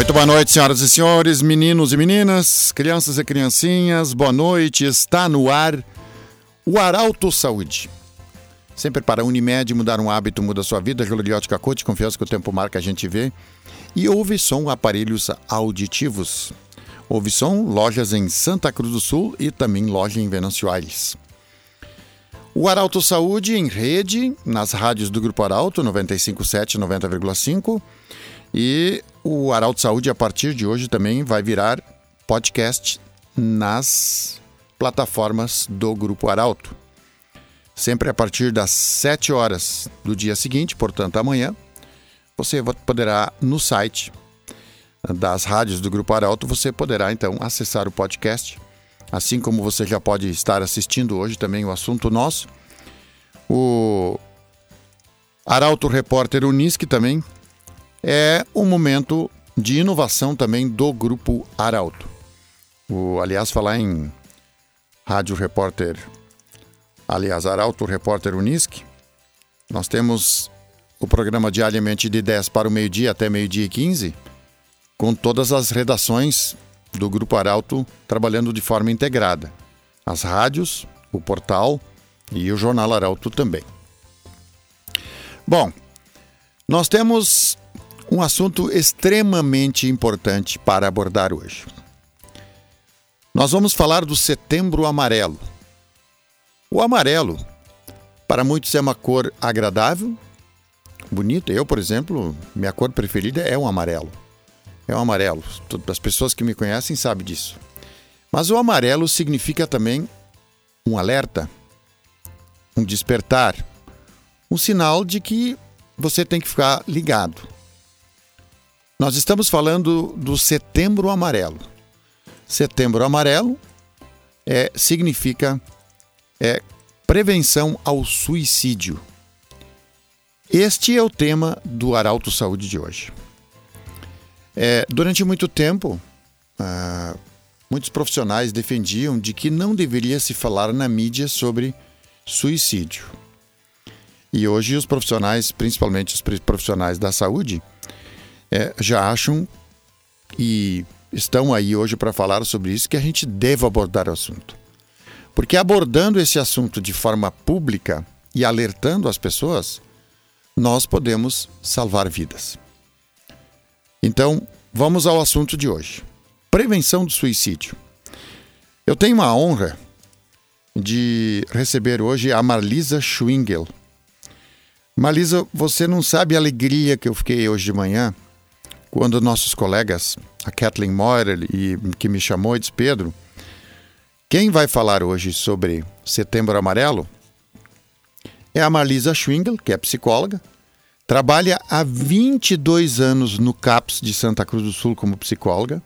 Muito boa noite, senhoras e senhores, meninos e meninas, crianças e criancinhas, boa noite. Está no ar o Arauto Saúde. Sempre para a Unimed, mudar um hábito muda a sua vida. Juliote Cacote, confiança que o tempo marca, a gente vê. E ouve som aparelhos auditivos. Ouve som, lojas em Santa Cruz do Sul e também loja em Venâncio Aires. O Arauto Saúde em rede, nas rádios do Grupo Arauto, 95.7, 90,5 e o Arauto Saúde, a partir de hoje, também vai virar podcast nas plataformas do Grupo Arauto. Sempre a partir das 7 horas do dia seguinte, portanto amanhã, você poderá no site das rádios do Grupo Arauto, você poderá então acessar o podcast, assim como você já pode estar assistindo hoje também o assunto nosso. O Arauto Repórter Unisque também é um momento de inovação também do Grupo Arauto. O, aliás, falar em Rádio Repórter, aliás, Arauto Repórter Unisc, nós temos o programa diariamente de 10 para o meio-dia até meio-dia e 15, com todas as redações do Grupo Arauto trabalhando de forma integrada. As rádios, o portal e o Jornal Arauto também. Bom, nós temos um assunto extremamente importante para abordar hoje. Nós vamos falar do Setembro Amarelo. O amarelo, para muitos, é uma cor agradável, bonita. Eu, por exemplo, minha cor preferida é o amarelo. É o amarelo. As pessoas que me conhecem sabem disso. Mas o amarelo significa também um alerta, um despertar, um sinal de que você tem que ficar ligado nós estamos falando do Setembro Amarelo. Setembro Amarelo é, significa é, prevenção ao suicídio. Este é o tema do Arauto Saúde de hoje. É, durante muito tempo, ah, muitos profissionais defendiam de que não deveria se falar na mídia sobre suicídio. E hoje os profissionais, principalmente os profissionais da saúde, é, já acham e estão aí hoje para falar sobre isso que a gente deve abordar o assunto. Porque abordando esse assunto de forma pública e alertando as pessoas, nós podemos salvar vidas. Então, vamos ao assunto de hoje: prevenção do suicídio. Eu tenho a honra de receber hoje a Marlisa Schwingel. Marlisa, você não sabe a alegria que eu fiquei hoje de manhã quando nossos colegas, a Kathleen Moyer, e, que me chamou e disse, Pedro, quem vai falar hoje sobre Setembro Amarelo é a Marlisa Schwingel, que é psicóloga, trabalha há 22 anos no CAPS de Santa Cruz do Sul como psicóloga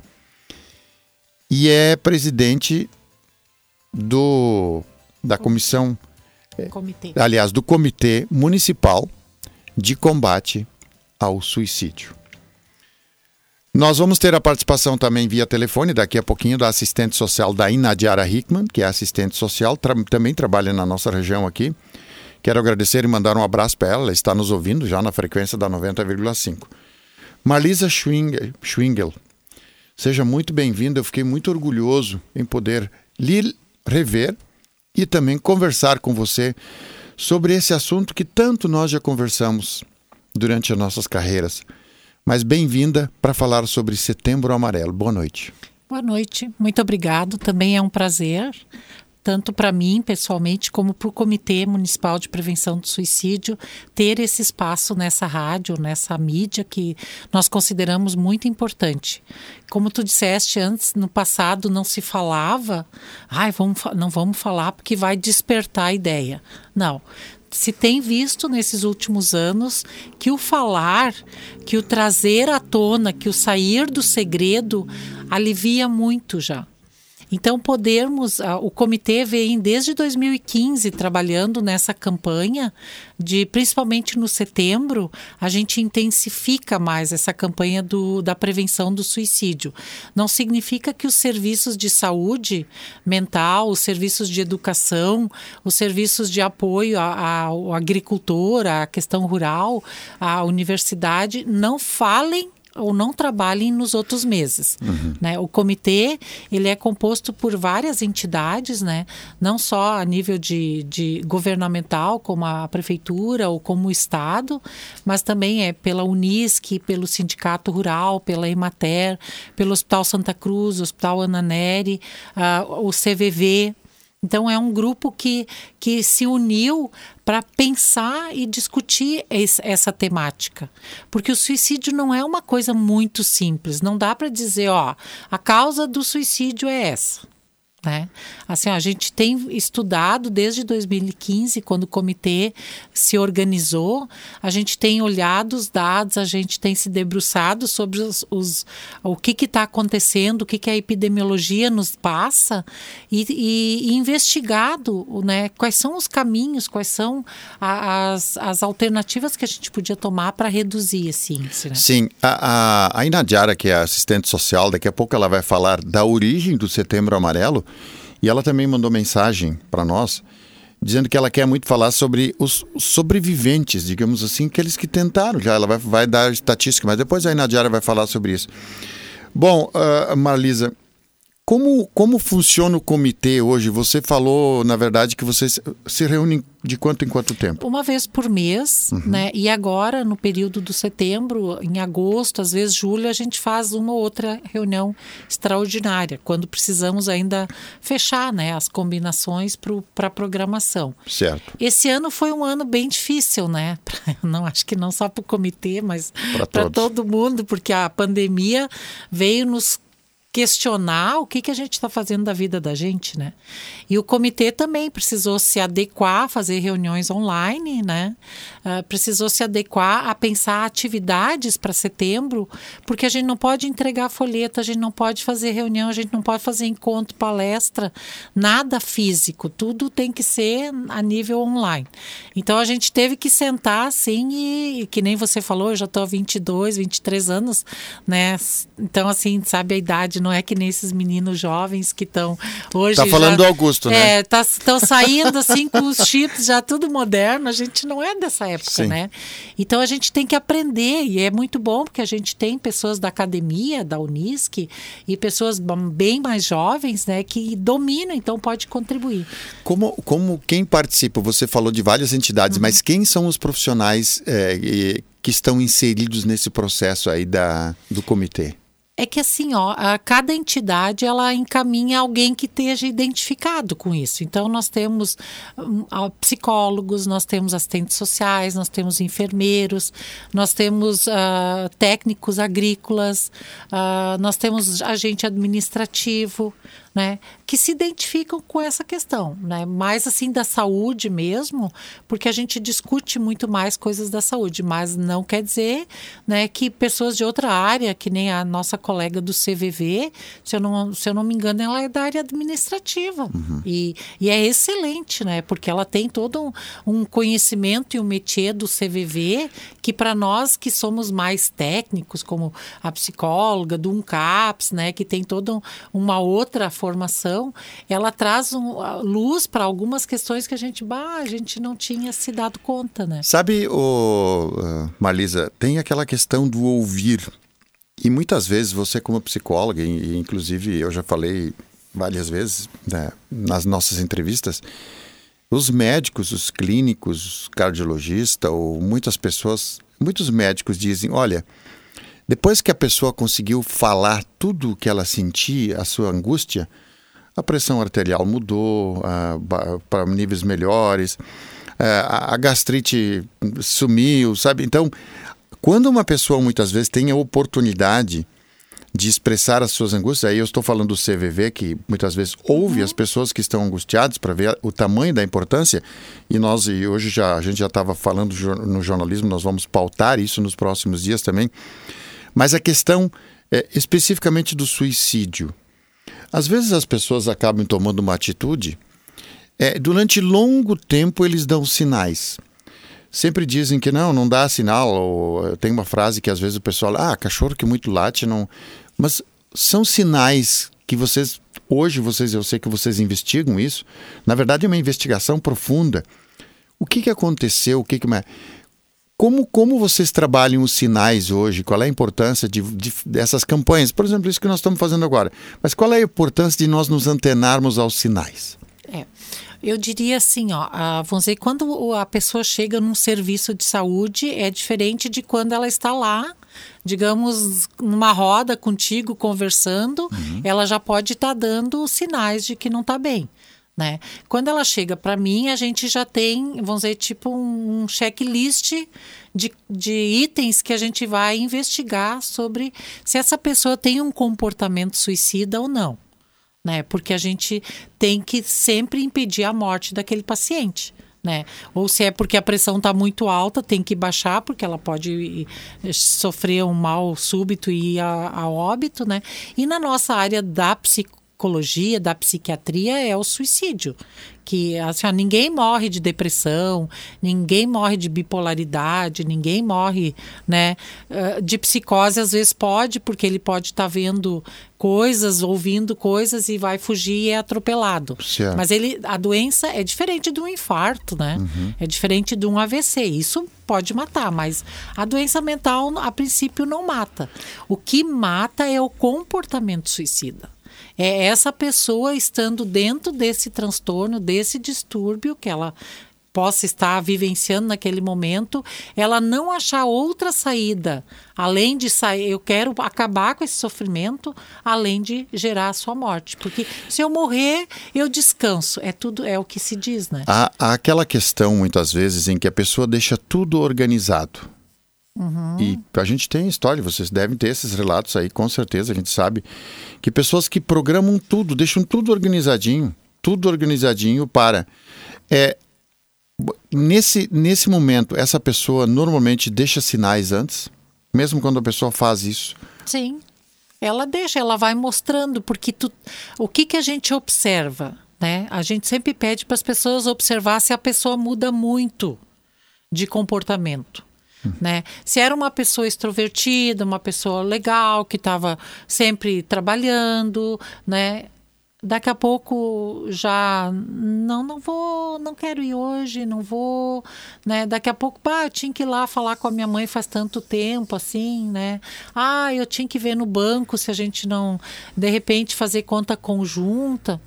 e é presidente do da comissão comitê. aliás do comitê municipal de combate ao suicídio. Nós vamos ter a participação também via telefone daqui a pouquinho da assistente social da Inadiara Hickman, que é assistente social, tra também trabalha na nossa região aqui. Quero agradecer e mandar um abraço para ela, ela está nos ouvindo já na frequência da 90,5. Marlisa Schwingel, seja muito bem-vinda, eu fiquei muito orgulhoso em poder lhe rever e também conversar com você sobre esse assunto que tanto nós já conversamos durante as nossas carreiras mas bem-vinda para falar sobre Setembro Amarelo. Boa noite. Boa noite, muito obrigado. Também é um prazer, tanto para mim pessoalmente, como para o Comitê Municipal de Prevenção do Suicídio, ter esse espaço nessa rádio, nessa mídia que nós consideramos muito importante. Como tu disseste antes, no passado não se falava, ai, vamos, não vamos falar porque vai despertar a ideia. Não se tem visto nesses últimos anos que o falar, que o trazer à tona, que o sair do segredo alivia muito já. Então, podermos, o comitê vem desde 2015 trabalhando nessa campanha, de principalmente no setembro, a gente intensifica mais essa campanha do, da prevenção do suicídio. Não significa que os serviços de saúde mental, os serviços de educação, os serviços de apoio ao agricultor, à questão rural, à universidade, não falem ou não trabalhem nos outros meses. Uhum. Né? O comitê ele é composto por várias entidades, né? não só a nível de, de governamental, como a prefeitura ou como o Estado, mas também é pela Unisc, pelo Sindicato Rural, pela Emater, pelo Hospital Santa Cruz, Hospital Ana Neri, uh, o CVV, então, é um grupo que, que se uniu para pensar e discutir esse, essa temática. Porque o suicídio não é uma coisa muito simples. Não dá para dizer, ó, a causa do suicídio é essa. Né? Assim, a gente tem estudado desde 2015, quando o comitê se organizou, a gente tem olhado os dados, a gente tem se debruçado sobre os, os o que está acontecendo, o que, que a epidemiologia nos passa e, e, e, investigado né, quais são os caminhos, quais são a, as, as alternativas que a gente podia tomar para reduzir esse índice. Né? Sim, a, a, a Inadiara, que é assistente social, daqui a pouco ela vai falar da origem do Setembro Amarelo. E ela também mandou mensagem para nós dizendo que ela quer muito falar sobre os sobreviventes, digamos assim, aqueles que tentaram já. Ela vai, vai dar estatística, mas depois a Inadiara vai falar sobre isso. Bom, uh, Marlisa, como, como funciona o comitê hoje? Você falou, na verdade, que vocês se reúnem de quanto em quanto tempo? Uma vez por mês, uhum. né? E agora, no período do setembro, em agosto, às vezes julho, a gente faz uma ou outra reunião extraordinária, quando precisamos ainda fechar né, as combinações para a programação. Certo. Esse ano foi um ano bem difícil, né? não acho que não só para o comitê, mas para todo mundo, porque a pandemia veio nos questionar o que, que a gente está fazendo da vida da gente, né? E o comitê também precisou se adequar, fazer reuniões online, né? Uh, precisou se adequar a pensar atividades para setembro, porque a gente não pode entregar folheto, a gente não pode fazer reunião, a gente não pode fazer encontro, palestra, nada físico, tudo tem que ser a nível online. Então a gente teve que sentar assim e, e que nem você falou, eu já estou há 22, 23 anos, né? Então assim, sabe a idade não é que nem esses meninos jovens que estão hoje. Tá falando já, do Augusto, né? Estão tá, saindo assim com os chips já tudo moderno. A gente não é dessa época, Sim. né? Então a gente tem que aprender e é muito bom porque a gente tem pessoas da academia, da Unisc e pessoas bem mais jovens, né, que dominam, então pode contribuir. Como, como quem participa? Você falou de várias entidades, uhum. mas quem são os profissionais é, que estão inseridos nesse processo aí da, do comitê? É que assim, ó, cada entidade ela encaminha alguém que esteja identificado com isso. Então nós temos um, psicólogos, nós temos assistentes sociais, nós temos enfermeiros, nós temos uh, técnicos agrícolas, uh, nós temos agente administrativo, né, que se identificam com essa questão, né, mais assim da saúde mesmo, porque a gente discute muito mais coisas da saúde, mas não quer dizer, né, que pessoas de outra área, que nem a nossa colega do CVV, se eu não, se eu não me engano, ela é da área administrativa. Uhum. e, e é excelente, né, porque ela tem todo um, um conhecimento e um métier do CVV que para nós que somos mais técnicos, como a psicóloga do UNCAPS, né, que tem toda uma outra formação, ela traz um, luz para algumas questões que a gente, bah, a gente não tinha se dado conta, né? Sabe, o uh, Marlisa, tem aquela questão do ouvir. E muitas vezes você como psicóloga, e inclusive eu já falei várias vezes né, nas nossas entrevistas, os médicos, os clínicos, cardiologista ou muitas pessoas, muitos médicos dizem, olha, depois que a pessoa conseguiu falar tudo o que ela sentia, a sua angústia, a pressão arterial mudou para níveis melhores, a gastrite sumiu, sabe? Então, quando uma pessoa muitas vezes tem a oportunidade de expressar as suas angústias, aí eu estou falando do CVV, que muitas vezes ouve uhum. as pessoas que estão angustiadas para ver o tamanho da importância, e nós, e hoje já, a gente já estava falando no jornalismo, nós vamos pautar isso nos próximos dias também, mas a questão é, especificamente do suicídio. Às vezes as pessoas acabam tomando uma atitude, é, durante longo tempo eles dão sinais. Sempre dizem que não, não dá sinal. Ou, tem uma frase que às vezes o pessoal, ah, cachorro que muito late, não. Mas são sinais que vocês, hoje vocês, eu sei que vocês investigam isso. Na verdade é uma investigação profunda. O que, que aconteceu? O que, que como, como vocês trabalham os sinais hoje? Qual é a importância de, de, dessas campanhas? Por exemplo, isso que nós estamos fazendo agora. Mas qual é a importância de nós nos antenarmos aos sinais? É. Eu diria assim, ó, a, vamos dizer, quando a pessoa chega num serviço de saúde, é diferente de quando ela está lá, digamos, numa roda contigo, conversando, uhum. ela já pode estar tá dando sinais de que não está bem. Né? Quando ela chega para mim, a gente já tem, vamos dizer, tipo um checklist de, de itens que a gente vai investigar sobre se essa pessoa tem um comportamento suicida ou não né? Porque a gente tem que sempre impedir a morte daquele paciente. Né? Ou se é porque a pressão está muito alta, tem que baixar, porque ela pode eh, sofrer um mal súbito e ir a, a óbito, né? E na nossa área da psicologia, psicologia, da psiquiatria é o suicídio. Que assim, ninguém morre de depressão, ninguém morre de bipolaridade, ninguém morre né, eh, de psicose. Às vezes pode, porque ele pode estar tá vendo coisas, ouvindo coisas e vai fugir e é atropelado. Certo. Mas ele, a doença é diferente de um infarto, né? Uhum. É diferente de um AVC. Isso pode matar, mas a doença mental, a princípio, não mata. O que mata é o comportamento suicida. É essa pessoa estando dentro desse transtorno, desse distúrbio que ela possa estar vivenciando naquele momento, ela não achar outra saída, além de sair, eu quero acabar com esse sofrimento, além de gerar a sua morte. Porque se eu morrer, eu descanso. É tudo, é o que se diz, né? Há, há aquela questão, muitas vezes, em que a pessoa deixa tudo organizado. Uhum. E a gente tem história, vocês devem ter esses relatos aí, com certeza. A gente sabe que pessoas que programam tudo, deixam tudo organizadinho, tudo organizadinho para. É, nesse, nesse momento, essa pessoa normalmente deixa sinais antes, mesmo quando a pessoa faz isso. Sim. Ela deixa, ela vai mostrando, porque tu, o que, que a gente observa? Né? A gente sempre pede para as pessoas observar se a pessoa muda muito de comportamento. Né? Se era uma pessoa extrovertida, uma pessoa legal, que estava sempre trabalhando, né? daqui a pouco já não não vou não quero ir hoje não vou né daqui a pouco pá, eu tinha que ir lá falar com a minha mãe faz tanto tempo assim né ah eu tinha que ver no banco se a gente não de repente fazer conta conjunta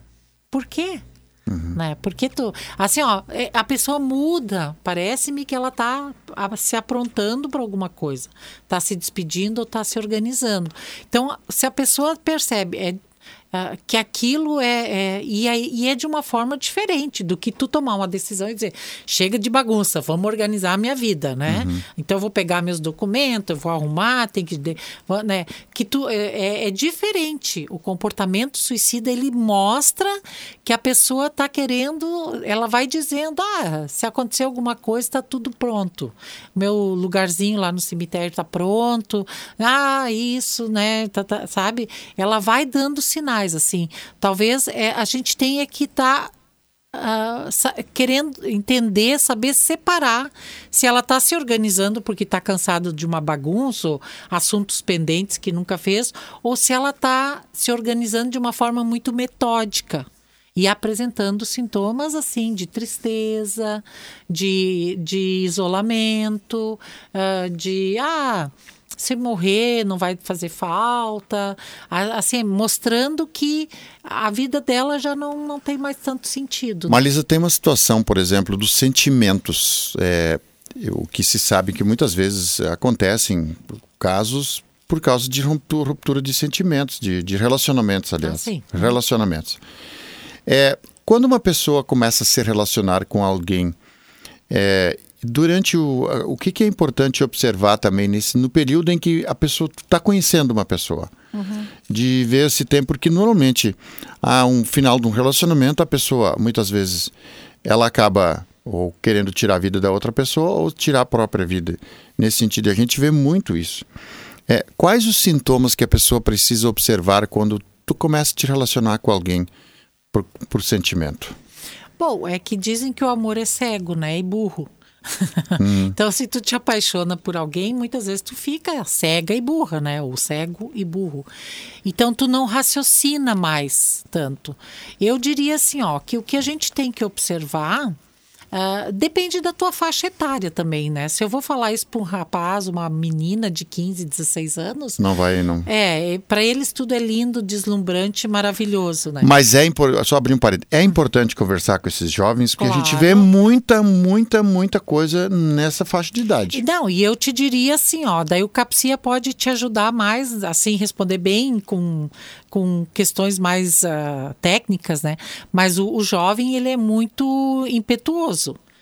por quê Uhum. Né? Porque tu, assim, ó, é, a pessoa muda. Parece-me que ela está se aprontando para alguma coisa, está se despedindo ou está se organizando. Então, se a pessoa percebe, é Uh, que aquilo é, é, e é, e é de uma forma diferente do que tu tomar uma decisão e dizer chega de bagunça, vamos organizar a minha vida, né? Uhum. Então eu vou pegar meus documentos, eu vou arrumar, tem que, né? Que tu é, é, é diferente. O comportamento suicida ele mostra que a pessoa está querendo, ela vai dizendo, ah, se acontecer alguma coisa está tudo pronto, meu lugarzinho lá no cemitério está pronto, ah isso, né? Tá, tá, sabe? Ela vai dando sinais mais, assim. Talvez é, a gente tenha que estar tá Uh, querendo entender, saber separar se ela está se organizando porque está cansada de uma bagunça, ou assuntos pendentes que nunca fez, ou se ela está se organizando de uma forma muito metódica e apresentando sintomas assim de tristeza, de, de isolamento, uh, de ah se morrer não vai fazer falta, assim, mostrando que a vida dela já não, não tem mais tanto sentido. Marisa, tem uma situação, por exemplo, dos sentimentos, é, o que se sabe que muitas vezes acontecem casos por causa de ruptura de sentimentos, de, de relacionamentos, aliás. Ah, sim. Relacionamentos. É, quando uma pessoa começa a se relacionar com alguém é, durante o o que, que, é importante observar também nesse no período em que a pessoa está conhecendo uma pessoa uhum. de ver se tem porque normalmente há um final de um relacionamento a pessoa muitas vezes ela acaba ou querendo tirar a vida da outra pessoa ou tirar a própria vida nesse sentido a gente vê muito isso é, quais os sintomas que a pessoa precisa observar quando tu começa a te relacionar com alguém por, por sentimento Bom, é que dizem que o amor é cego, né? E burro. Hum. então, se tu te apaixona por alguém, muitas vezes tu fica cega e burra, né? Ou cego e burro. Então, tu não raciocina mais tanto. Eu diria assim, ó, que o que a gente tem que observar Uh, depende da tua faixa etária também, né? Se eu vou falar isso para um rapaz, uma menina de 15, 16 anos. Não vai, não. É, para eles tudo é lindo, deslumbrante, maravilhoso, né? Mas é importante, só abrir um parede, é importante conversar com esses jovens, porque claro. a gente vê muita, muita, muita coisa nessa faixa de idade. Não, e eu te diria assim, ó, daí o Capsia pode te ajudar mais, assim, responder bem com, com questões mais uh, técnicas, né? Mas o, o jovem, ele é muito impetuoso.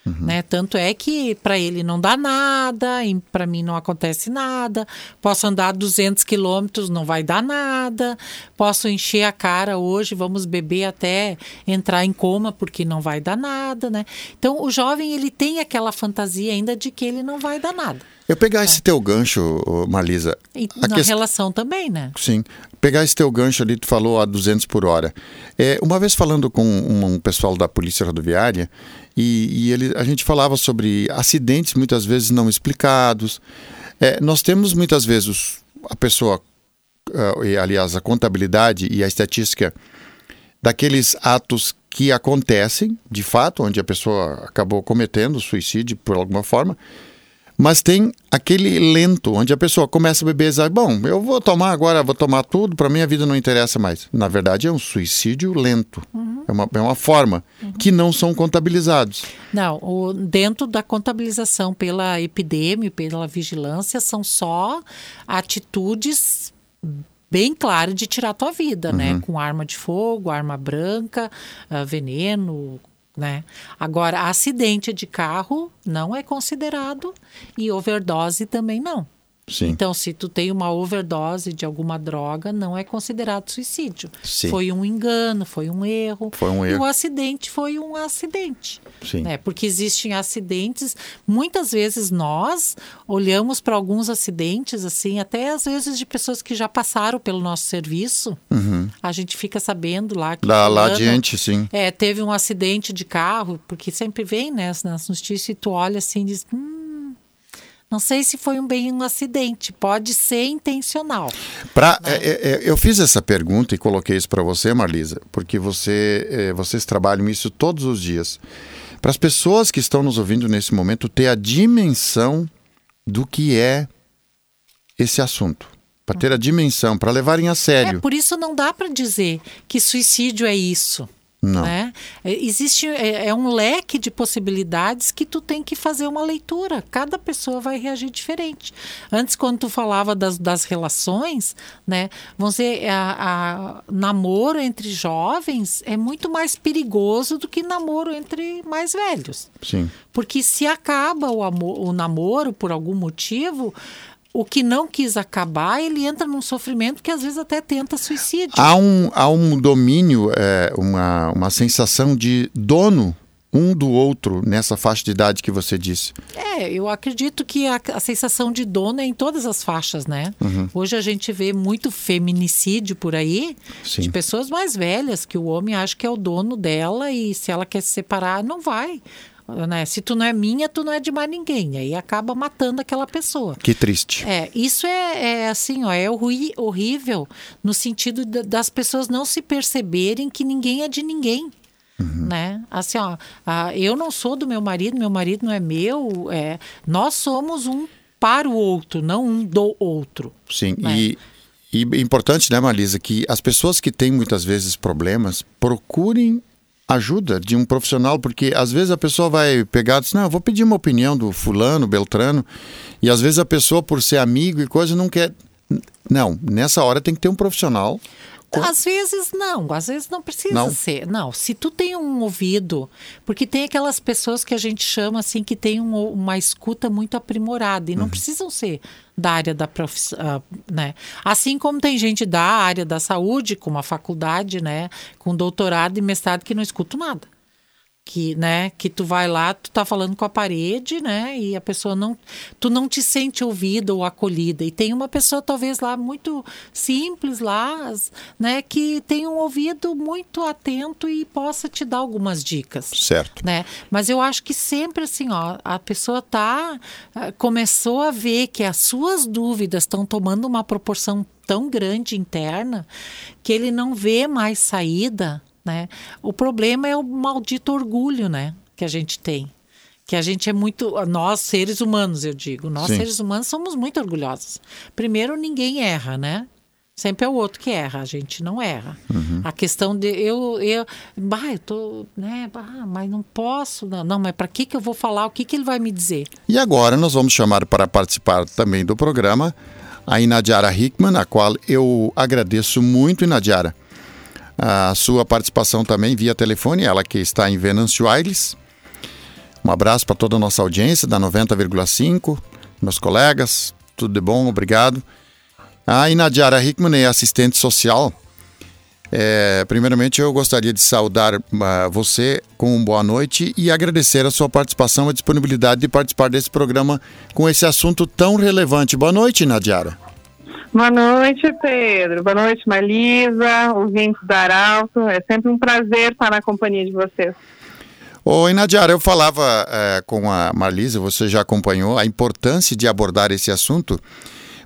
Uhum. Né? Tanto é que para ele não dá nada, para mim não acontece nada. Posso andar 200 quilômetros, não vai dar nada. Posso encher a cara hoje, vamos beber até entrar em coma porque não vai dar nada, né? Então o jovem ele tem aquela fantasia ainda de que ele não vai dar nada. Eu pegar é. esse teu gancho, Marlisa. E na relação também, né? Sim. Pegar esse teu gancho ali, tu falou a 200 por hora. É, uma vez falando com um, pessoal da Polícia Rodoviária, e, e, ele, a gente falava sobre acidentes muitas vezes não explicados. É, nós temos muitas vezes a pessoa, e, aliás, a contabilidade e a estatística daqueles atos que acontecem, de fato, onde a pessoa acabou cometendo suicídio por alguma forma, mas tem aquele lento, onde a pessoa começa a beber e diz, bom, eu vou tomar agora, vou tomar tudo, para mim a vida não interessa mais. Na verdade, é um suicídio lento. Uhum. É, uma, é uma forma uhum. que não são contabilizados. Não, o, dentro da contabilização pela epidemia, pela vigilância, são só atitudes bem claras de tirar a tua vida, né? uhum. né? Com arma de fogo, arma branca, uh, veneno, né? Agora, acidente de carro não é considerado e overdose também não. Sim. Então, se tu tem uma overdose de alguma droga, não é considerado suicídio. Sim. Foi um engano, foi um erro. Foi um erro. E o acidente foi um acidente. Sim. Né? Porque existem acidentes. Muitas vezes nós olhamos para alguns acidentes, assim, até às vezes de pessoas que já passaram pelo nosso serviço. Uhum. A gente fica sabendo lá que. Lá, lá adiante, sim. É, teve um acidente de carro, porque sempre vem né, nas notícias e tu olha assim e diz. Hum, não sei se foi um bem um acidente, pode ser intencional. Pra, né? é, é, eu fiz essa pergunta e coloquei isso para você, Marlisa, porque você, é, vocês trabalham isso todos os dias. Para as pessoas que estão nos ouvindo nesse momento ter a dimensão do que é esse assunto. Para ter a dimensão, para levarem a sério. É, por isso não dá para dizer que suicídio é isso. Não. Né? É, existe é, é, um leque de possibilidades que tu tem que fazer uma leitura. Cada pessoa vai reagir diferente. Antes, quando tu falava das, das relações, né? Vamos dizer, a, a, namoro entre jovens é muito mais perigoso do que namoro entre mais velhos. Sim. Porque se acaba o, amor, o namoro por algum motivo, o que não quis acabar, ele entra num sofrimento que às vezes até tenta suicídio. Há um, há um domínio, é, uma, uma sensação de dono um do outro nessa faixa de idade que você disse? É, eu acredito que a, a sensação de dono é em todas as faixas, né? Uhum. Hoje a gente vê muito feminicídio por aí, Sim. de pessoas mais velhas, que o homem acha que é o dono dela e se ela quer se separar, não vai né? Se tu não é minha, tu não é de mais ninguém. Aí acaba matando aquela pessoa. Que triste. É, isso é, é assim, ó, é horrível no sentido das pessoas não se perceberem que ninguém é de ninguém. Uhum. Né? Assim, ó, eu não sou do meu marido, meu marido não é meu. É, nós somos um para o outro, não um do outro. Sim, né? e, e importante, né, Marisa, que as pessoas que têm muitas vezes problemas procurem ajuda de um profissional, porque às vezes a pessoa vai pegar e diz, não, eu vou pedir uma opinião do fulano, beltrano, e às vezes a pessoa, por ser amigo e coisa, não quer... Não, nessa hora tem que ter um profissional às vezes não, às vezes não precisa não. ser. Não, se tu tem um ouvido, porque tem aquelas pessoas que a gente chama assim que tem um, uma escuta muito aprimorada e não uhum. precisam ser da área da profissão, uh, né? Assim como tem gente da área da saúde, com uma faculdade, né, com doutorado e mestrado que não escuta nada que, né, que tu vai lá, tu tá falando com a parede, né, e a pessoa não, tu não te sente ouvida ou acolhida. E tem uma pessoa talvez lá muito simples lá, né, que tem um ouvido muito atento e possa te dar algumas dicas. Certo. Né? Mas eu acho que sempre assim, ó, a pessoa tá eh, começou a ver que as suas dúvidas estão tomando uma proporção tão grande interna que ele não vê mais saída né? O problema é o maldito orgulho, né? Que a gente tem. que a gente é muito, nós seres humanos, eu digo, nós Sim. seres humanos somos muito orgulhosos. Primeiro, ninguém erra, né? Sempre é o outro que erra, a gente não erra. Uhum. A questão de eu, eu, bah, eu tô, né, bah, mas não posso, não, não mas para que que eu vou falar? O que que ele vai me dizer? E agora nós vamos chamar para participar também do programa a Inadiara Hickman, a qual eu agradeço muito, Inadiara, a sua participação também via telefone, ela que está em Venâncio Aires. Um abraço para toda a nossa audiência da 90,5, meus colegas, tudo de bom, obrigado. A Inadiara Hickman é assistente social. É, primeiramente, eu gostaria de saudar uh, você com boa noite e agradecer a sua participação, a disponibilidade de participar desse programa com esse assunto tão relevante. Boa noite, Nadiara. Boa noite, Pedro. Boa noite, Marisa, ouvintes da Arauto. É sempre um prazer estar na companhia de vocês. Oi, Nadiara, eu falava é, com a Marlisa, você já acompanhou a importância de abordar esse assunto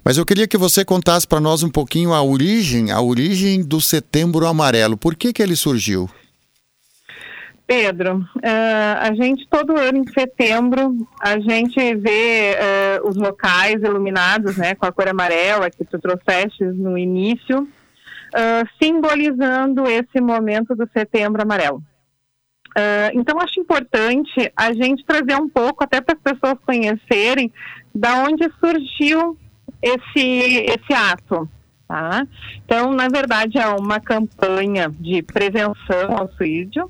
mas eu queria que você contasse para nós um pouquinho a origem, a origem do Setembro Amarelo. Por que que ele surgiu? Pedro, uh, a gente todo ano em setembro a gente vê uh, os locais iluminados, né, com a cor amarela que tu trouxeste no início, uh, simbolizando esse momento do Setembro Amarelo. então acho importante a gente trazer um pouco até para as pessoas conhecerem da onde surgiu esse, esse ato. Tá? Então, na verdade, é uma campanha de prevenção ao suicídio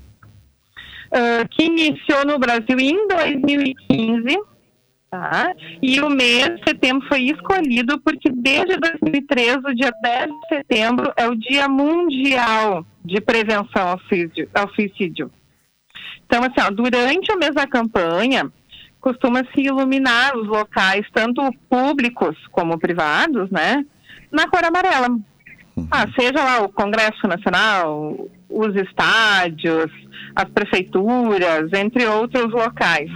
uh, que iniciou no Brasil em 2015. Tá? E o mês de setembro foi escolhido porque desde 2013, o dia 10 de setembro, é o Dia Mundial de Prevenção ao Suicídio. Ao suicídio. Então, assim, ó, durante o mês da campanha, costuma-se iluminar os locais, tanto públicos como privados, né, na cor amarela. Uhum. Ah, seja lá o Congresso Nacional, os estádios, as prefeituras, entre outros locais.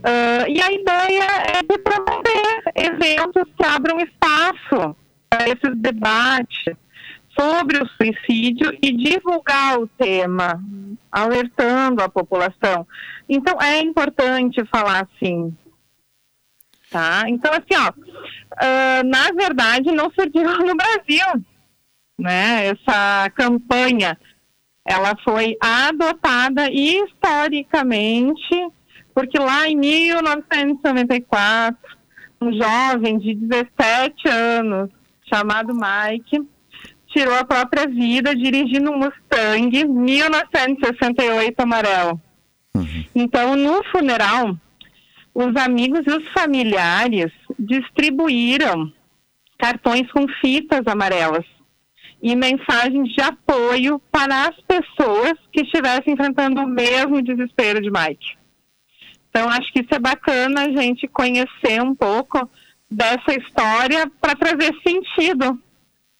Uh, e a ideia é de promover eventos que abram espaço para esses debates sobre o suicídio e divulgar o tema, alertando a população. Então, é importante falar assim. Tá? Então, assim, ó, uh, na verdade, não surgiu no Brasil, né? Essa campanha, ela foi adotada historicamente, porque lá em 1994, um jovem de 17 anos, chamado Mike, tirou a própria vida dirigindo um Mustang 1968 amarelo. Uhum. Então, no funeral, os amigos e os familiares distribuíram cartões com fitas amarelas e mensagens de apoio para as pessoas que estivessem enfrentando o mesmo desespero de Mike. Então, acho que isso é bacana a gente conhecer um pouco dessa história para trazer sentido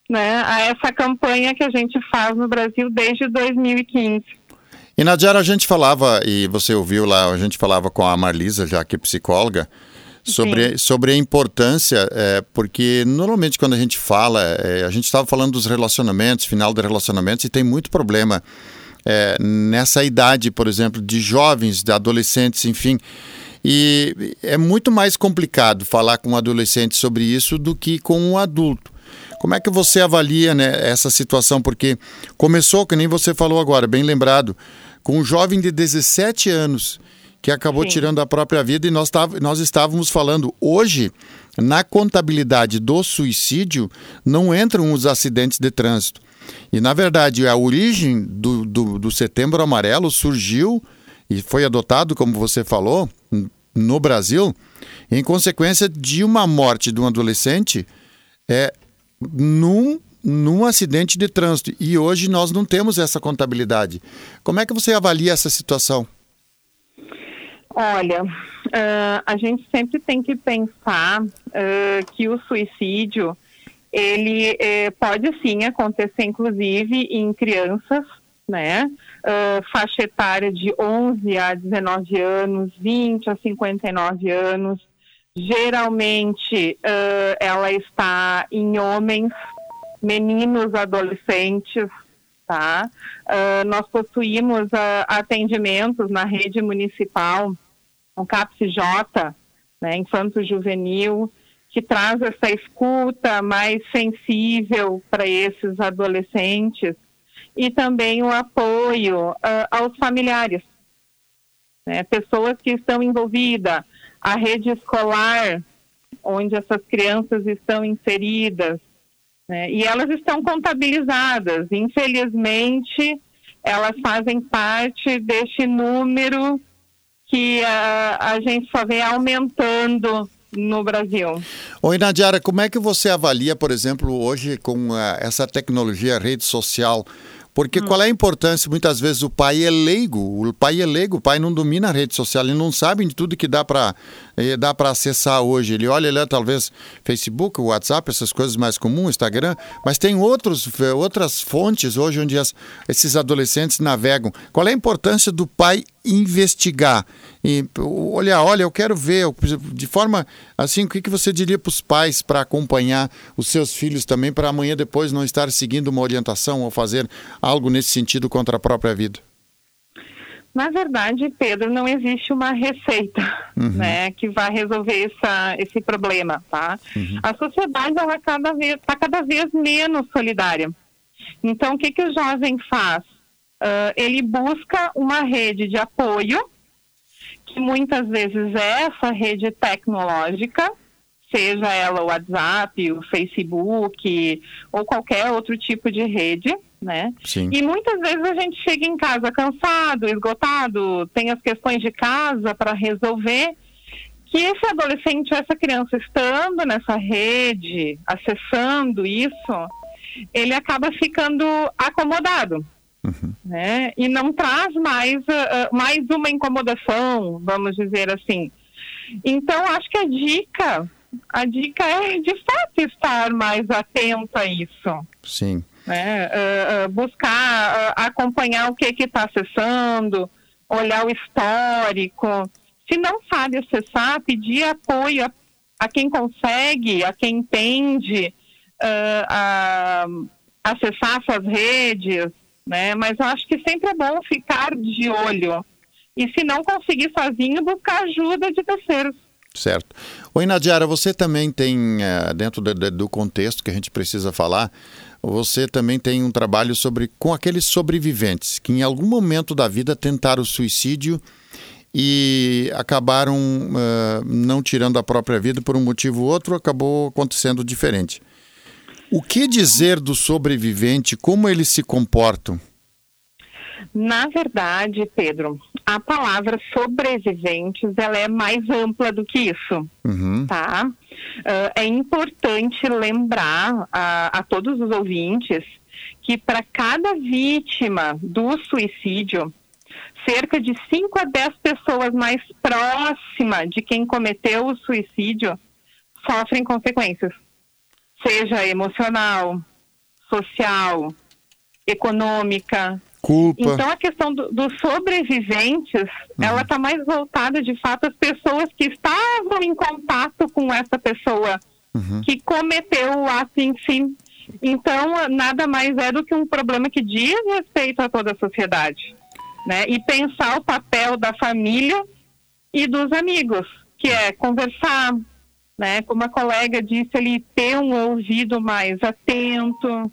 né, a essa campanha que a gente faz no Brasil desde 2015. E Nadiara, a gente falava, e você ouviu lá, a gente falava com a Marlisa, já que é psicóloga, sobre, sobre a importância, é, porque normalmente quando a gente fala, é, a gente estava falando dos relacionamentos, final de relacionamentos, e tem muito problema é, nessa idade, por exemplo, de jovens, de adolescentes, enfim. E é muito mais complicado falar com um adolescente sobre isso do que com um adulto. Como é que você avalia né, essa situação? Porque começou, que nem você falou agora, bem lembrado, com um jovem de 17 anos que acabou Sim. tirando a própria vida e nós, nós estávamos falando hoje na contabilidade do suicídio não entram os acidentes de trânsito. E, na verdade, a origem do, do, do, Setembro Amarelo surgiu e foi adotado, como você falou, no Brasil, em consequência de uma morte de um adolescente é, num, num acidente de trânsito. E hoje nós não temos essa contabilidade. Como é que você avalia essa situação? Olha, uh, a gente sempre tem que pensar uh, que o suicídio ele uh, pode sim acontecer, inclusive em crianças, né? Uh, faixa etária de 11 a 19 anos, 20 a 59 anos, Geralmente ela está em homens, meninos, adolescentes, tá? Uh, nós possuímos uh, atendimentos na rede municipal um CAPS-J, né, infanto-juvenil, que traz essa escuta mais sensível para esses adolescentes e também o apoio uh, aos familiares, né, pessoas que estão envolvidas, a rede escolar onde essas crianças estão inseridas, né, e elas estão contabilizadas. Infelizmente, elas fazem parte deste número que uh, a gente só vê aumentando no Brasil. Oi, Nadiara, como é que você avalia, por exemplo, hoje com uh, essa tecnologia, rede social, porque hum. qual é a importância? Muitas vezes o pai é leigo, o pai é leigo, o pai não domina a rede social, ele não sabe de tudo que dá para eh, dá para acessar hoje. Ele olha lá talvez Facebook, WhatsApp, essas coisas mais comuns, Instagram, mas tem outros, outras fontes hoje onde as, esses adolescentes navegam. Qual é a importância do pai investigar? E olha, olha, eu quero ver, de forma assim, o que, que você diria para os pais para acompanhar os seus filhos também, para amanhã depois não estar seguindo uma orientação ou fazer algo nesse sentido contra a própria vida? Na verdade, Pedro, não existe uma receita uhum. né, que vai resolver essa, esse problema. Tá? Uhum. A sociedade está cada, vez, tá cada vez menos solidária. Então, o que, que o jovem faz? Uh, ele busca uma rede de apoio que muitas vezes é essa rede tecnológica, seja ela o WhatsApp, o Facebook ou qualquer outro tipo de rede, né? Sim. E muitas vezes a gente chega em casa cansado, esgotado, tem as questões de casa para resolver, que esse adolescente, essa criança estando nessa rede, acessando isso, ele acaba ficando acomodado. Uhum. Né? E não traz mais, uh, mais uma incomodação, vamos dizer assim. Então, acho que a dica, a dica é de fato estar mais atento a isso. Sim. Né? Uh, uh, buscar acompanhar o que está acessando, olhar o histórico. Se não sabe acessar, pedir apoio a, a quem consegue, a quem entende a acessar suas redes, né? Mas eu acho que sempre é bom ficar de olho. E se não conseguir sozinho, buscar ajuda de terceiros. Certo. Oi, Nadiara, você também tem, eh, dentro do contexto que a gente precisa falar, você também tem um trabalho sobre com aqueles sobreviventes que em algum momento da vida tentaram o suicídio e acabaram uh, não tirando a própria vida por um motivo ou outro, acabou acontecendo diferente. O que dizer do sobrevivente? Como eles se comportam? Na verdade, Pedro, a palavra sobreviventes ela é mais ampla do que isso, uhum. tá? Uh, é importante lembrar a, a todos os ouvintes que para cada vítima do suicídio, cerca de 5 a 10 pessoas mais próximas de quem cometeu o suicídio sofrem consequências seja emocional, social, econômica. Culpa. Então a questão dos do sobreviventes, uhum. ela está mais voltada de fato às pessoas que estavam em contato com essa pessoa uhum. que cometeu o ato em si. Então nada mais é do que um problema que diz respeito a toda a sociedade, né? E pensar o papel da família e dos amigos, que é conversar, né? Como a colega disse, ele ter um ouvido mais atento,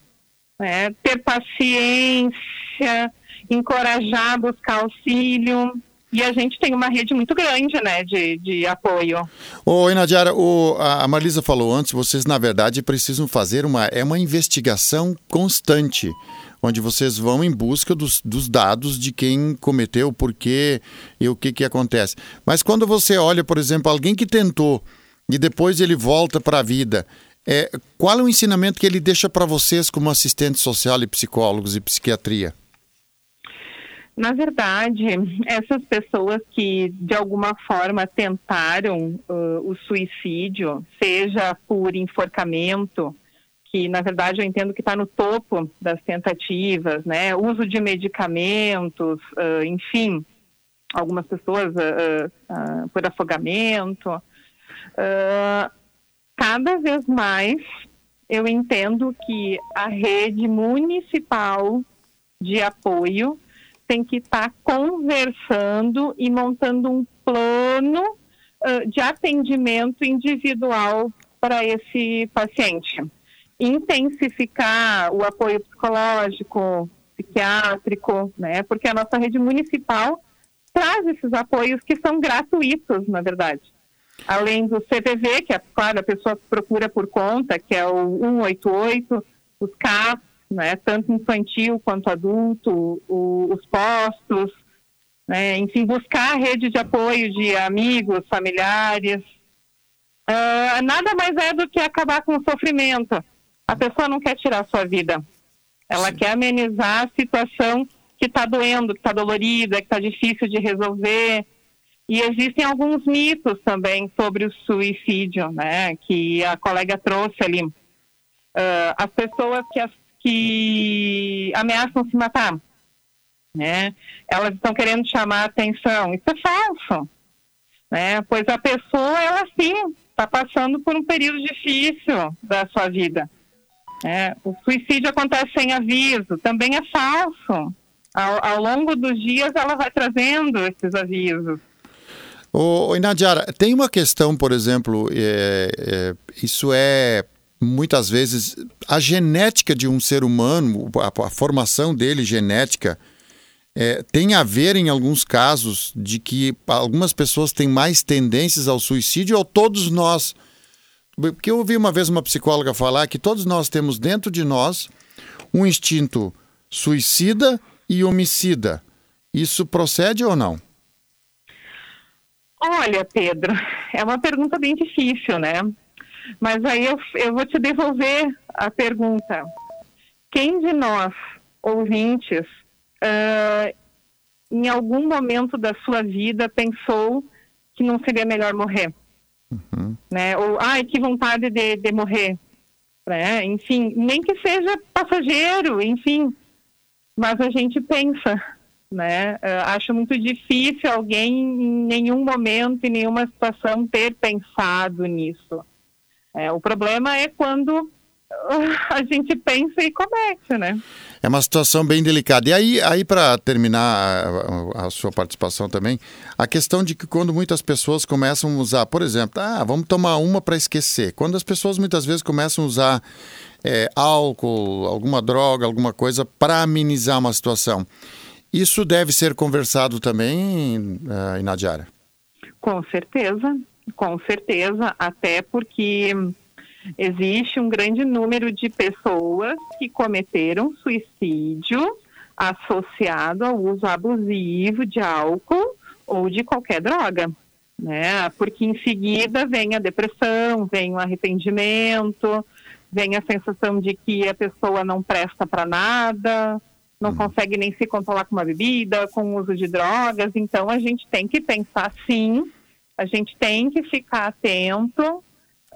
né? ter paciência, encorajar a buscar auxílio. E a gente tem uma rede muito grande, né, de, de apoio. Oi, Nadiara, o, a Marisa falou antes, vocês, na verdade, precisam fazer uma, é uma investigação constante, onde vocês vão em busca dos, dos dados de quem cometeu, por quê e o que, que acontece. Mas quando você olha, por exemplo, alguém que tentou e depois ele volta para a vida. É, qual é o ensinamento que ele deixa para vocês como assistentes social e psicólogos e psiquiatria? Na verdade, essas pessoas que de alguma forma tentaram uh, o suicídio, seja por enforcamento, que na verdade eu entendo que está no topo das tentativas, né? Uso de medicamentos, uh, enfim, algumas pessoas uh, por afogamento, Uh, cada vez mais eu entendo que a rede municipal de apoio tem que estar tá conversando e montando um plano uh, de atendimento individual para esse paciente. Intensificar o apoio psicológico, psiquiátrico, né? Porque a nossa rede municipal traz esses apoios que são gratuitos, na verdade. Além do CVV, que é, claro, a pessoa procura por conta, que é o 188, os CAPs, né, tanto infantil quanto adulto, o, os postos, né, enfim, buscar a rede de apoio de amigos, familiares. Uh, nada mais é do que acabar com o sofrimento. A pessoa não quer tirar a sua vida. Ela Sim. quer amenizar a situação que está doendo, que está dolorida, que está difícil de resolver. E existem alguns mitos também sobre o suicídio, né? Que a colega trouxe ali. Uh, as pessoas que, as, que ameaçam se matar, né? Elas estão querendo chamar a atenção. Isso é falso, né? Pois a pessoa, ela sim, está passando por um período difícil da sua vida. É, o suicídio acontece sem aviso, também é falso. Ao, ao, longo dos dias, ela vai trazendo esses avisos. Ô, Inadiara, tem uma questão, por exemplo, é, é, isso é muitas vezes a genética de um ser humano, a, a formação dele genética, é, tem a ver em alguns casos de que algumas pessoas têm mais tendências ao suicídio ou todos nós porque eu ouvi uma vez uma psicóloga falar que todos nós temos dentro de nós um instinto suicida e homicida. Isso procede ou não? Olha, Pedro, é uma pergunta bem difícil, né? Mas aí eu, eu vou te devolver a pergunta. Quem de nós, ouvintes, uh, em algum momento da sua vida pensou que não seria melhor morrer? Uhum. Né? Ou, ai, que vontade de, de morrer. Né? Enfim, nem que seja passageiro, enfim. Mas a gente pensa, né? Uh, acho muito difícil alguém em nenhum momento, em nenhuma situação, ter pensado nisso. É, o problema é quando a gente pensa e comete, né? É uma situação bem delicada. E aí, aí para terminar a, a, sua participação também, a questão de que quando muitas pessoas começam a usar, por exemplo, ah, vamos tomar uma para esquecer. Quando as pessoas muitas vezes começam a usar é, álcool, alguma droga, alguma coisa para amenizar uma situação, isso deve ser conversado também, uh, Inadiara? Com certeza, com certeza, até porque Existe um grande número de pessoas que cometeram suicídio associado ao uso abusivo de álcool ou de qualquer droga, né? Porque em seguida vem a depressão, vem o arrependimento, vem a sensação de que a pessoa não presta para nada, não uhum. consegue nem se controlar com uma bebida, com o uso de drogas. Então a gente tem que pensar sim, a gente tem que ficar atento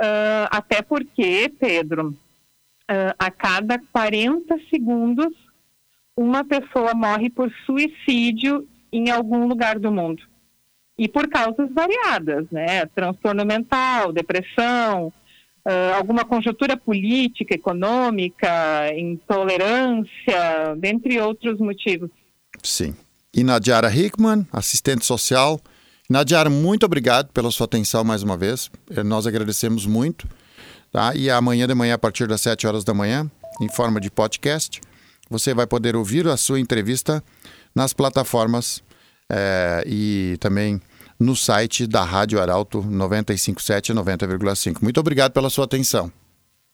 Uh, até porque, Pedro, uh, a cada 40 segundos, uma pessoa morre por suicídio em algum lugar do mundo. E por causas variadas, né? Transtorno mental, depressão, uh, alguma conjuntura política, econômica, intolerância, dentre outros motivos. Sim. E Nadiara Hickman, assistente social, Nadiara, muito obrigado pela sua atenção mais uma vez. Eh, nós agradecemos muito. Tá? E amanhã de manhã, a partir das 7 horas da manhã, em forma de podcast, você vai poder ouvir a sua entrevista nas plataformas é, e também no site da Rádio Arauto 957 90,5. Muito obrigado pela sua atenção.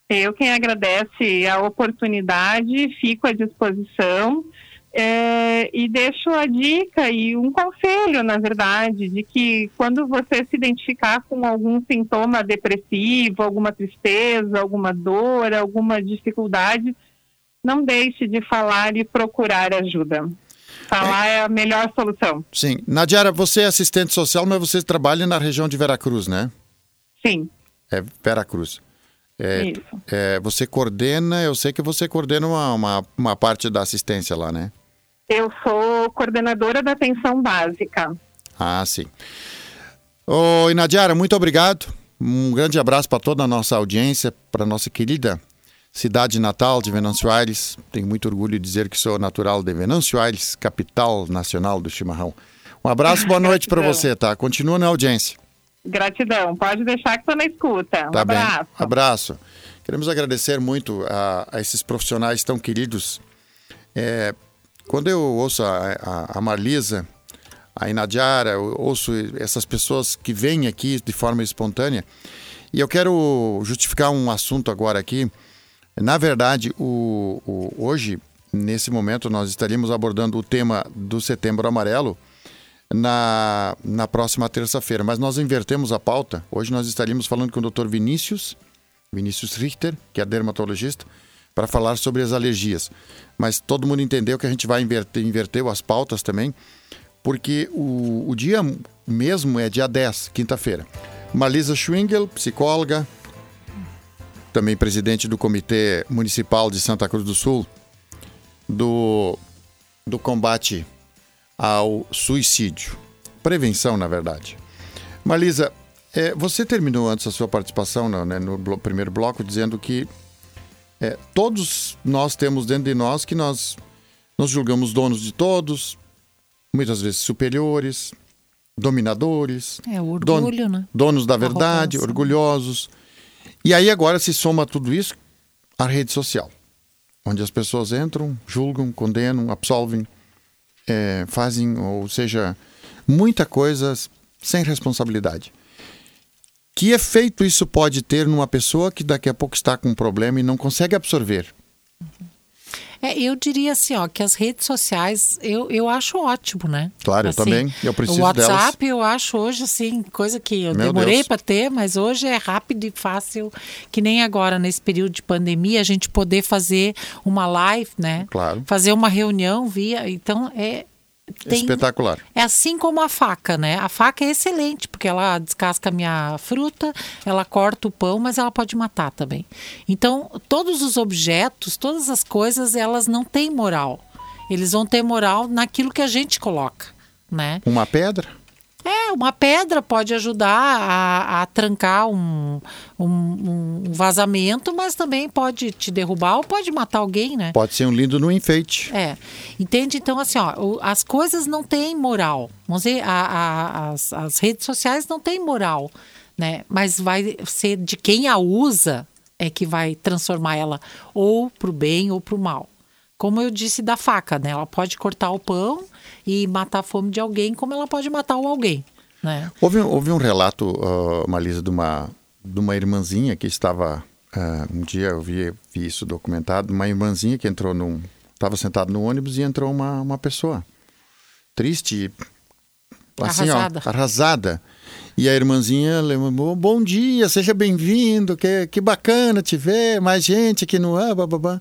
Eu quem agradece a oportunidade, fico à disposição. É, e deixo a dica e um conselho, na verdade, de que quando você se identificar com algum sintoma depressivo, alguma tristeza, alguma dor, alguma dificuldade, não deixe de falar e procurar ajuda. Falar é, é a melhor solução. Sim. Nadiara, você é assistente social, mas você trabalha na região de Veracruz, né? Sim. É Veracruz. É, é, você coordena, eu sei que você coordena uma, uma, uma, parte da assistência lá, né? Eu sou coordenadora da atenção básica. Ah, sim. Ô, Inadiara, muito obrigado. Um grande abraço para toda a nossa audiência, para nossa querida cidade natal de Venâncio Aires. Tenho muito orgulho de dizer que sou natural de Venâncio Aires, capital nacional do chimarrão. Um abraço, boa noite para você, tá? Continua na audiência. Gratidão. Pode deixar que estou na escuta. Um tá abraço. bem. Abraço. Queremos agradecer muito a, a esses profissionais tão queridos. É, quando eu ouço a, a, a Marlisa, a Inadiara, ouço essas pessoas que vêm aqui de forma espontânea, e eu quero justificar um assunto agora aqui. Na verdade, o, o, hoje, nesse momento, nós estaríamos abordando o tema do Setembro Amarelo na, na próxima terça-feira, mas nós invertemos a pauta. Hoje nós estaríamos falando com o Dr. Vinícius, Vinícius Richter, que é dermatologista, para falar sobre as alergias. Mas todo mundo entendeu que a gente vai inverter, inverteu as pautas também, porque o, o dia mesmo é dia 10, quinta-feira. Marlisa Schwingel, psicóloga, também presidente do Comitê Municipal de Santa Cruz do Sul, do, do combate ao suicídio. Prevenção, na verdade. Marlisa, é, você terminou antes a sua participação no, né, no primeiro bloco dizendo que é, todos nós temos dentro de nós que nós nos julgamos donos de todos, muitas vezes superiores, dominadores. É, orgulho, don, né? Donos da verdade, orgulhosos. E aí agora se soma tudo isso à rede social, onde as pessoas entram, julgam, condenam, absolvem, é, fazem, ou seja, muita coisa sem responsabilidade. Que efeito isso pode ter numa pessoa que daqui a pouco está com um problema e não consegue absorver? É, eu diria assim, ó, que as redes sociais eu, eu acho ótimo, né? Claro, assim, eu também. Eu preciso O WhatsApp delas. eu acho hoje, assim, coisa que eu Meu demorei para ter, mas hoje é rápido e fácil, que nem agora, nesse período de pandemia, a gente poder fazer uma live, né? Claro. Fazer uma reunião via. Então, é. Tem, Espetacular. é assim como a faca, né? A faca é excelente, porque ela descasca a minha fruta, ela corta o pão, mas ela pode matar também. Então, todos os objetos, todas as coisas, elas não têm moral. Eles vão ter moral naquilo que a gente coloca, né? Uma pedra? É, uma pedra pode ajudar a, a trancar um, um, um vazamento, mas também pode te derrubar ou pode matar alguém, né? Pode ser um lindo no enfeite. É, entende? Então, assim, ó, as coisas não têm moral. Vamos dizer, a- a- as, as redes sociais não têm moral, né? Mas vai ser de quem a usa é que vai transformar ela ou para o bem ou para o mal. Como eu disse da faca, né? Ela pode cortar o pão e matar a fome de alguém, como ela pode matar o alguém, né? Houve, houve um relato, uh, Marlisa, de uma, de uma irmãzinha que estava. ah, um dia eu vi, vi isso documentado, uma irmãzinha que entrou num. Estava sentado no ônibus e entrou uma, uma pessoa triste, assim, Arrasada. ó, arrasada. E a irmãzinha lembrou: Bom dia, seja bem-vindo, que, que bacana te ver, mais gente aqui no. Ah, bababá."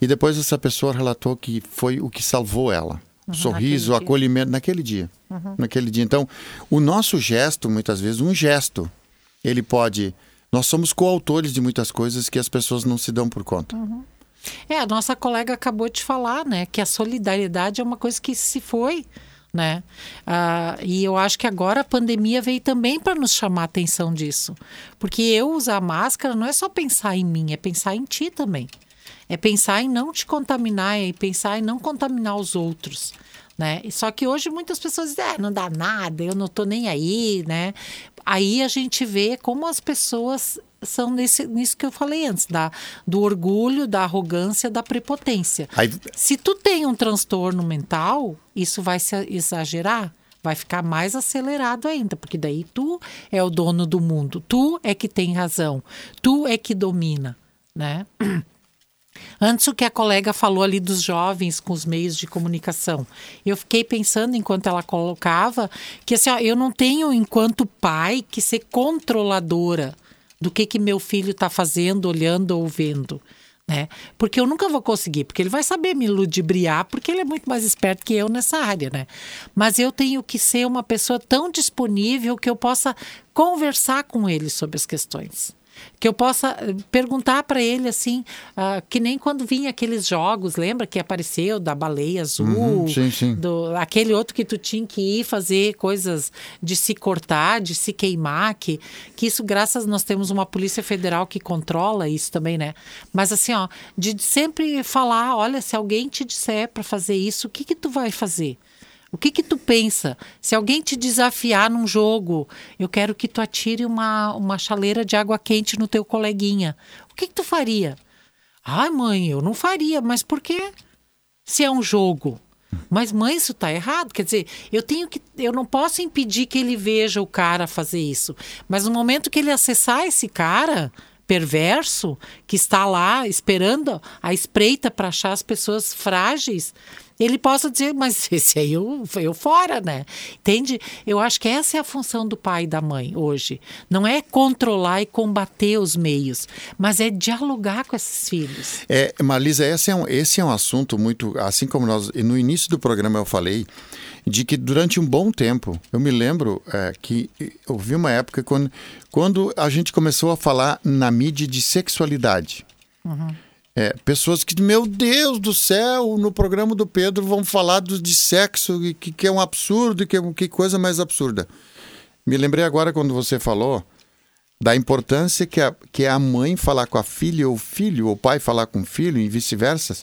E depois essa pessoa relatou que foi o que salvou ela. O sorriso, o naquele dia. acolhimento naquele dia. Naquele dia. Então, o nosso gesto, muitas vezes, um gesto, ele pode. Nós somos coautores de muitas coisas que as pessoas não se dão por conta. É, a nossa colega acabou de falar, né, que a solidariedade é uma coisa que se foi, né? Ah, e eu acho que agora a pandemia veio também para nos chamar a atenção disso. Porque eu usar máscara não é só pensar em mim, é pensar em ti também. É pensar em não te contaminar, é pensar em não contaminar os outros. Né? Só que hoje muitas pessoas dizem, "Ah, não dá nada, eu não tô nem aí, né? Aí a gente vê como as pessoas são nesse, nisso que eu falei antes, da, do orgulho, da arrogância, da prepotência. Aí, Se tu tem um transtorno mental, isso vai se exagerar, vai ficar mais acelerado ainda, porque daí tu é o dono do mundo, tu é que tem razão, tu é que domina, né? Antes o que a colega falou ali dos jovens com os meios de comunicação. Eu fiquei pensando enquanto ela colocava que assim, ó, eu não tenho enquanto pai que ser controladora do que que meu filho está fazendo, olhando ou vendo. Né? Porque eu nunca vou conseguir, porque ele vai saber me ludibriar, porque ele é muito mais esperto que eu nessa área, né? Mas eu tenho que ser uma pessoa tão disponível que eu possa conversar com ele sobre as questões. Que eu possa eh, perguntar para ele assim, ah, que nem quando vinha aqueles jogos, lembra que apareceu da baleia azul, Uhum, sim, sim. do aquele outro que tu tinha que ir fazer coisas de se cortar, de se queimar, que, que isso graças nós temos uma polícia federal que controla isso também, né? Mas assim, ó, de sempre falar, olha, se alguém te disser para fazer isso, o que que tu vai fazer? O que que tu pensa? Se alguém te desafiar num jogo, eu quero que tu atire uma, uma chaleira de água quente no teu coleguinha. O que que tu faria? Ai, mãe, eu não faria, mas por quê? Se é um jogo. Mas mãe, isso está errado. Quer dizer, eu tenho que, eu não posso impedir que ele veja o cara fazer isso. Mas no momento que ele acessar esse cara, perverso que está lá esperando a espreita para achar as pessoas frágeis, ele possa dizer, mas esse aí eu, eu fora, né? Entende? Eu acho que essa é a função do pai e da mãe hoje. Não é controlar e combater os meios, mas é dialogar com esses filhos. É, Marlisa, esse é um, esse é um assunto muito. Assim como nós. No início do programa eu falei de que durante um bom tempo, eu me lembro é, que houve uma época quando, quando a gente começou a falar na mídia de sexualidade. Uhum. É, pessoas que, meu Deus do céu, no programa do Pedro vão falar do, de sexo, que, que é um absurdo, que, que coisa mais absurda. Me lembrei agora quando você falou da importância que, a, que é a mãe falar com a filha, ou o filho, ou o pai falar com o filho, e vice-versa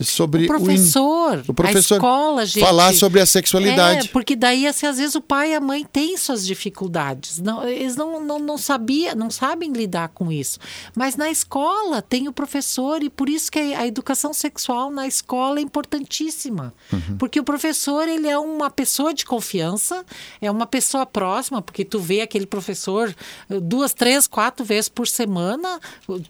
sobre o professor, o, o professor a escola, gente. Falar sobre a sexualidade. É, porque daí assim, às vezes o pai e a mãe têm suas dificuldades. Não, eles não, não, não sabia, não sabem lidar com isso. Mas na escola tem o professor e por isso que a educação sexual na escola é importantíssima. Uhum. Porque o professor, ele é uma pessoa de confiança, é uma pessoa próxima, porque tu vê aquele professor eh, duas, três, quatro vezes por semana,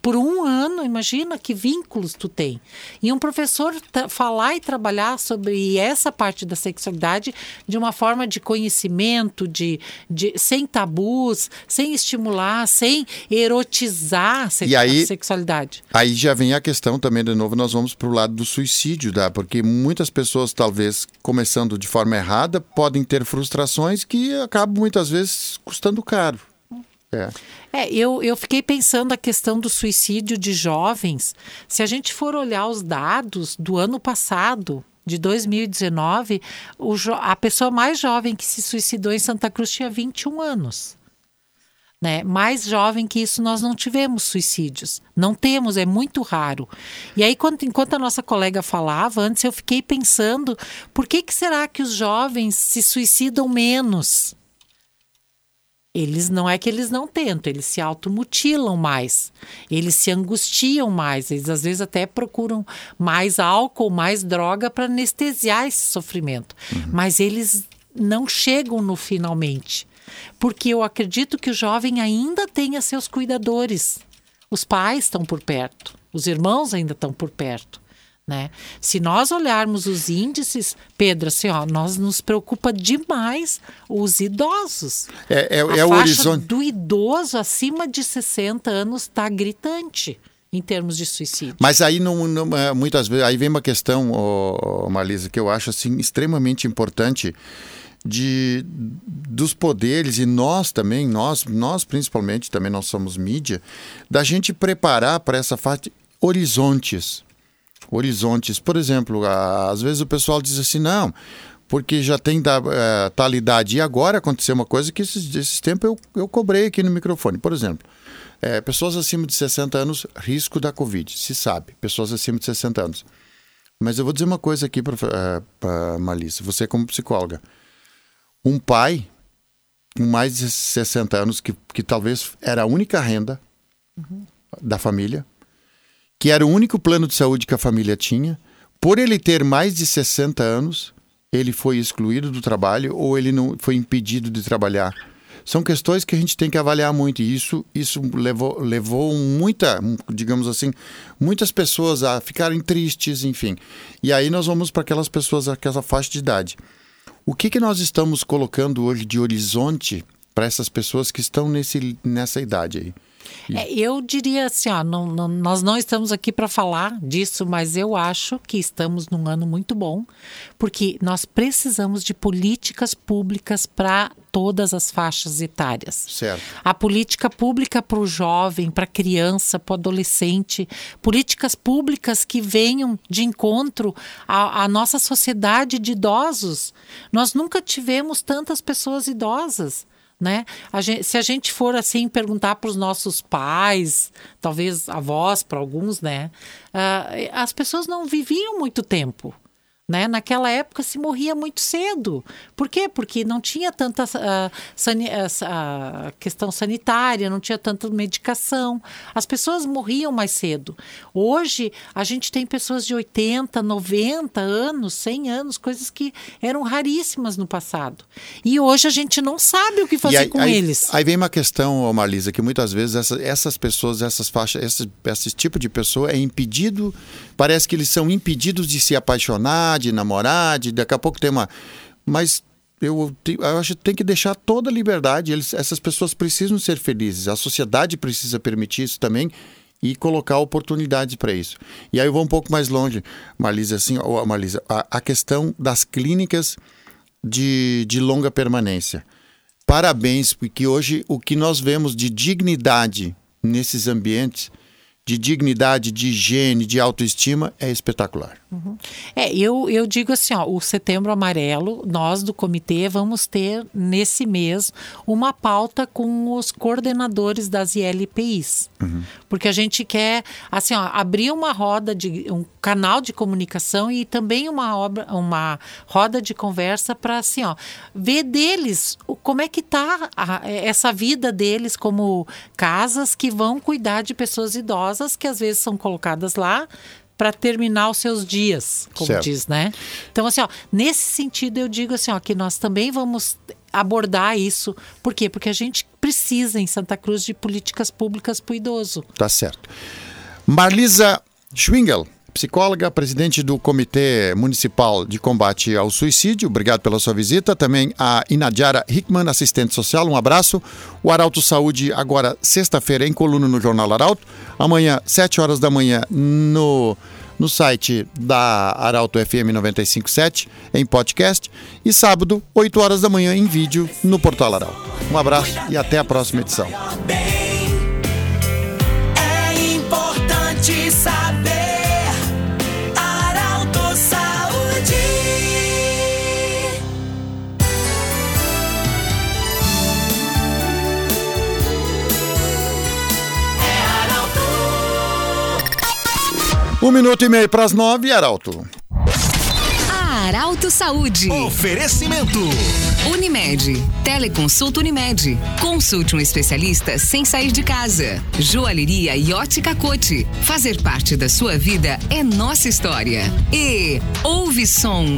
por um ano, imagina que vínculos tu tem. E um professor professor falar e trabalhar sobre essa parte da sexualidade de uma forma de conhecimento, de, de sem tabus, sem estimular, sem erotizar a, sex, aí, a sexualidade. Aí já vem a questão também, de novo, nós vamos para o lado do suicídio, tá? porque muitas pessoas, talvez começando de forma errada, podem ter frustrações que acabam muitas vezes custando caro. É. é, eu, eu fiquei pensando a questão do suicídio de jovens. Se a gente for olhar os dados do ano passado, de 2019, o a pessoa mais jovem que se suicidou em Santa Cruz tinha 21 anos. Né? Mais jovem que isso, nós não tivemos suicídios. Não temos, é muito raro. E aí, quando, enquanto a nossa colega falava, antes eu fiquei pensando, por que, que será que os jovens se suicidam menos? Eles não é que eles não tentam, eles se automutilam mais, eles se angustiam mais, eles às vezes até procuram mais álcool, mais droga para anestesiar esse sofrimento. Uhum. Mas eles não chegam no finalmente. Porque eu acredito que o jovem ainda tenha seus cuidadores. Os pais estão por perto, os irmãos ainda estão por perto. Né? Se nós olharmos os índices, Pedro, assim, ó, nós nos preocupa demais os idosos. É, é, é o horizonte do idoso acima de 60 anos está gritante em termos de suicídio. Mas aí não, não, é, muitas vezes aí vem uma questão, oh, Marlisa, que eu acho assim extremamente importante de dos poderes e nós também, nós, nós principalmente também nós somos mídia, da gente preparar para essa fase horizontes horizontes. Por exemplo, às vezes o pessoal diz assim, não, porque já tem da, é, tal idade. E agora aconteceu uma coisa que esses, esses tempos eu, eu cobrei aqui no microfone. Por exemplo, é, pessoas acima de 60 anos, risco da Covid, se sabe. Pessoas acima de 60 anos. Mas eu vou dizer uma coisa aqui para uh, Malícia, você como psicóloga. Um pai com mais de 60 anos, que, que talvez era a única renda uhum. da família, que era o único plano de saúde que a família tinha. Por ele ter mais de 60 anos, ele foi excluído do trabalho ou ele não foi impedido de trabalhar. São questões que a gente tem que avaliar muito e isso isso levou levou muita, digamos assim, muitas pessoas a ficarem tristes, enfim. E aí nós vamos para aquelas pessoas aquela faixa de idade. O que que nós estamos colocando hoje de horizonte para essas pessoas que estão nesse nessa idade aí? É, eu diria assim, ó, não, não, nós não estamos aqui para falar disso, mas eu acho que estamos num ano muito bom, porque nós precisamos de políticas públicas para todas as faixas etárias. Certo. A política pública para o jovem, para a criança, para o adolescente, políticas públicas que venham de encontro à, à nossa sociedade de idosos. Nós nunca tivemos tantas pessoas idosas né? A gente, se a gente for assim perguntar para os nossos pais, talvez avós para alguns, né? Uh, as pessoas não viviam muito tempo. Né? Naquela época se morria muito cedo. Por quê? Porque não tinha tanta uh, sani uh, questão sanitária, não tinha tanta medicação. As pessoas morriam mais cedo. Hoje, a gente tem pessoas de 80, 90 anos, 100 anos, coisas que eram raríssimas no passado. E hoje a gente não sabe o que fazer aí, com aí, eles. Aí vem uma questão, Marlisa, que muitas vezes essa, essas pessoas, essas faixas, esse, esse tipo de pessoa é impedido, parece que eles são impedidos de se apaixonar, de namorar, de daqui a pouco ter uma. Mas eu, eu acho que tem que deixar toda a liberdade. Eles, essas pessoas precisam ser felizes. A sociedade precisa permitir isso também e colocar oportunidades para isso. E aí eu vou um pouco mais longe, Marlisa, assim, oh, Marlisa, a, a questão das clínicas de, de longa permanência. Parabéns, porque hoje o que nós vemos de dignidade nesses ambientes de dignidade, de higiene, de autoestima é espetacular. Uhum. É, eu, eu digo assim, ó, o Setembro Amarelo, nós do comitê vamos ter nesse mês uma pauta com os coordenadores das ILPIs, uhum. porque a gente quer assim, ó, abrir uma roda de um canal de comunicação e também uma obra, uma roda de conversa para assim, ó, ver deles como é que tá a, essa vida deles como casas que vão cuidar de pessoas idosas que às vezes são colocadas lá para terminar os seus dias, como certo. diz, né? Então, assim, ó, nesse sentido eu digo assim, ó, que nós também vamos abordar isso. Por quê? Porque a gente precisa em Santa Cruz de políticas públicas para o idoso. Tá certo. Marlisa Schwingel, psicóloga, presidente do Comitê Municipal de Combate ao Suicídio. Obrigado pela sua visita. Também a Inadiara Hickman, assistente social. Um abraço. O Arauto Saúde, agora sexta-feira, em coluna no Jornal Arauto. Amanhã, 7 horas da manhã, no, no site da Arauto FM 957, em podcast. E sábado, 8 horas da manhã, em vídeo, no Portal Arauto. Um abraço e até a próxima edição. É importante saber. Um minuto e meio para as nove, Arauto. Arauto Saúde. Oferecimento. Unimed. Teleconsulta Unimed. Consulte um especialista sem sair de casa. Joalheria e ótica Cote. Fazer parte da sua vida é nossa história. E ouve som.